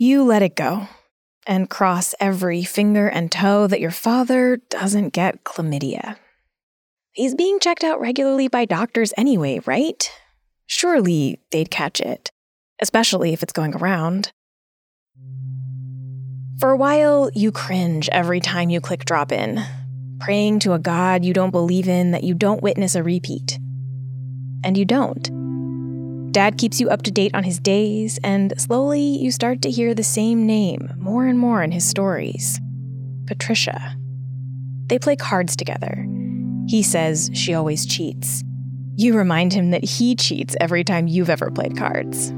You let it go and cross every finger and toe that your father doesn't get chlamydia. He's being checked out regularly by doctors anyway, right? Surely they'd catch it, especially if it's going around. For a while, you cringe every time you click drop in, praying to a God you don't believe in that you don't witness a repeat. And you don't. Dad keeps you up to date on his days, and slowly you start to hear the same name more and more in his stories Patricia. They play cards together. He says she always cheats. You remind him that he cheats every time you've ever played cards.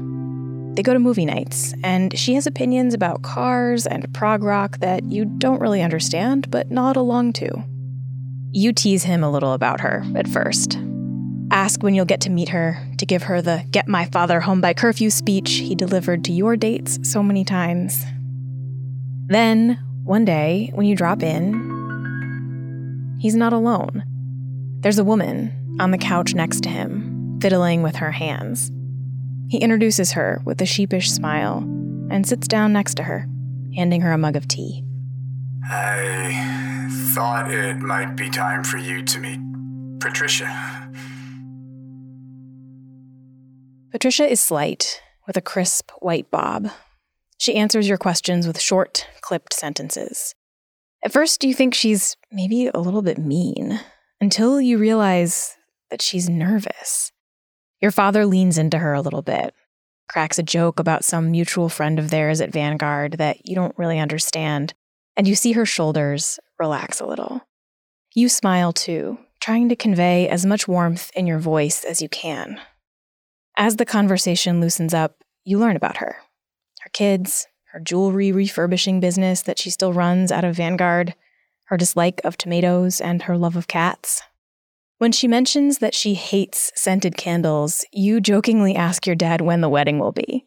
They go to movie nights, and she has opinions about cars and prog rock that you don't really understand but nod along to. You tease him a little about her at first, Ask when you'll get to meet her, to give her the get my father home by curfew speech he delivered to your dates so many times. Then, one day, when you drop in, he's not alone. There's a woman on the couch next to him, fiddling with her hands. He introduces her with a sheepish smile and sits down next to her, handing her a mug of tea. I thought it might be time for you to meet Patricia. Patricia is slight, with a crisp white bob. She answers your questions with short, clipped sentences. At first, you think she's maybe a little bit mean, until you realize that she's nervous. Your father leans into her a little bit, cracks a joke about some mutual friend of theirs at Vanguard that you don't really understand, and you see her shoulders relax a little. You smile too, trying to convey as much warmth in your voice as you can. As the conversation loosens up, you learn about her her kids, her jewelry refurbishing business that she still runs out of Vanguard, her dislike of tomatoes, and her love of cats. When she mentions that she hates scented candles, you jokingly ask your dad when the wedding will be.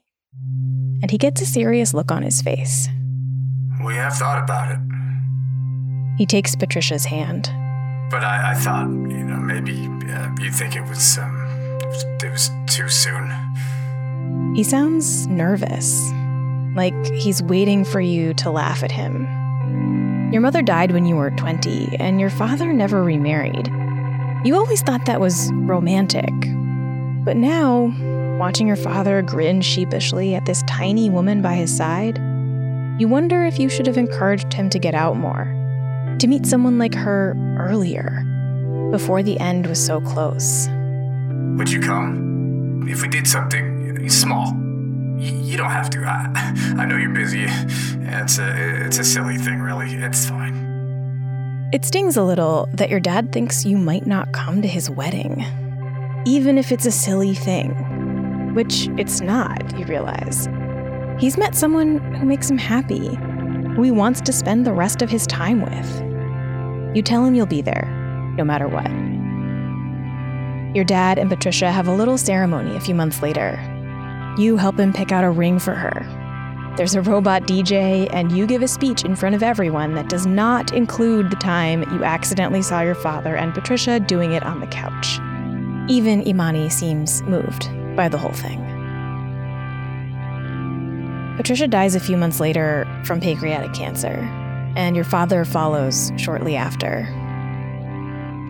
And he gets a serious look on his face. We have thought about it. He takes Patricia's hand. But I, I thought, you know, maybe uh, you think it was um, it was too soon. He sounds nervous, like he's waiting for you to laugh at him. Your mother died when you were 20, and your father never remarried. You always thought that was romantic. But now, watching your father grin sheepishly at this tiny woman by his side, you wonder if you should have encouraged him to get out more, to meet someone like her earlier, before the end was so close. Would you come? If we did something small. You don't have to. I, I know you're busy. It's a, it's a silly thing, really. It's fine. It stings a little that your dad thinks you might not come to his wedding. Even if it's a silly thing. Which it's not, you realize. He's met someone who makes him happy, who he wants to spend the rest of his time with. You tell him you'll be there, no matter what. Your dad and Patricia have a little ceremony a few months later. You help him pick out a ring for her. There's a robot DJ, and you give a speech in front of everyone that does not include the time you accidentally saw your father and Patricia doing it on the couch. Even Imani seems moved by the whole thing. Patricia dies a few months later from pancreatic cancer, and your father follows shortly after.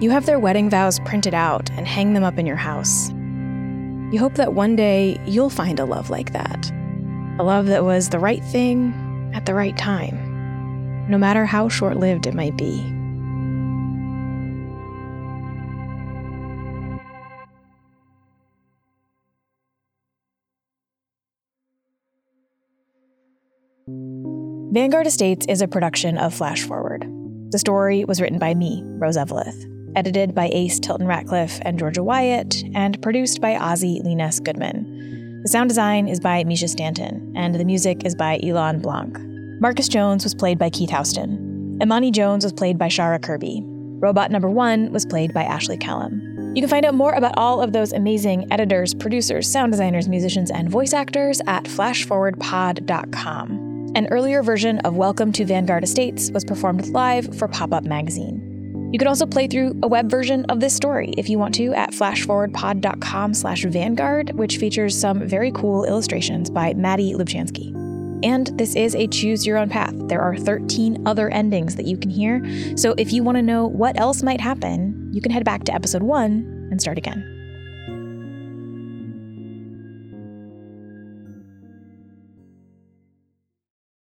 You have their wedding vows printed out and hang them up in your house. You hope that one day you'll find a love like that. A love that was the right thing at the right time, no matter how short lived it might be. Vanguard Estates is a production of Flash Forward. The story was written by me, Rose Eveleth edited by Ace Tilton Ratcliffe and Georgia Wyatt, and produced by Ozzy Llinas Goodman. The sound design is by Mischa Stanton, and the music is by Elon Blanc. Marcus Jones was played by Keith Houston. Imani Jones was played by Shara Kirby. Robot number one was played by Ashley Kellum. You can find out more about all of those amazing editors, producers, sound designers, musicians, and voice actors at flashforwardpod.com. An earlier version of Welcome to Vanguard Estates was performed live for Pop Up Magazine. You can also play through a web version of this story if you want to at flashforwardpod.com slash vanguard, which features some very cool illustrations by Maddie Lubchansky. And this is a choose your own path. There are 13 other endings that you can hear. So if you want to know what else might happen, you can head back to episode one and start again.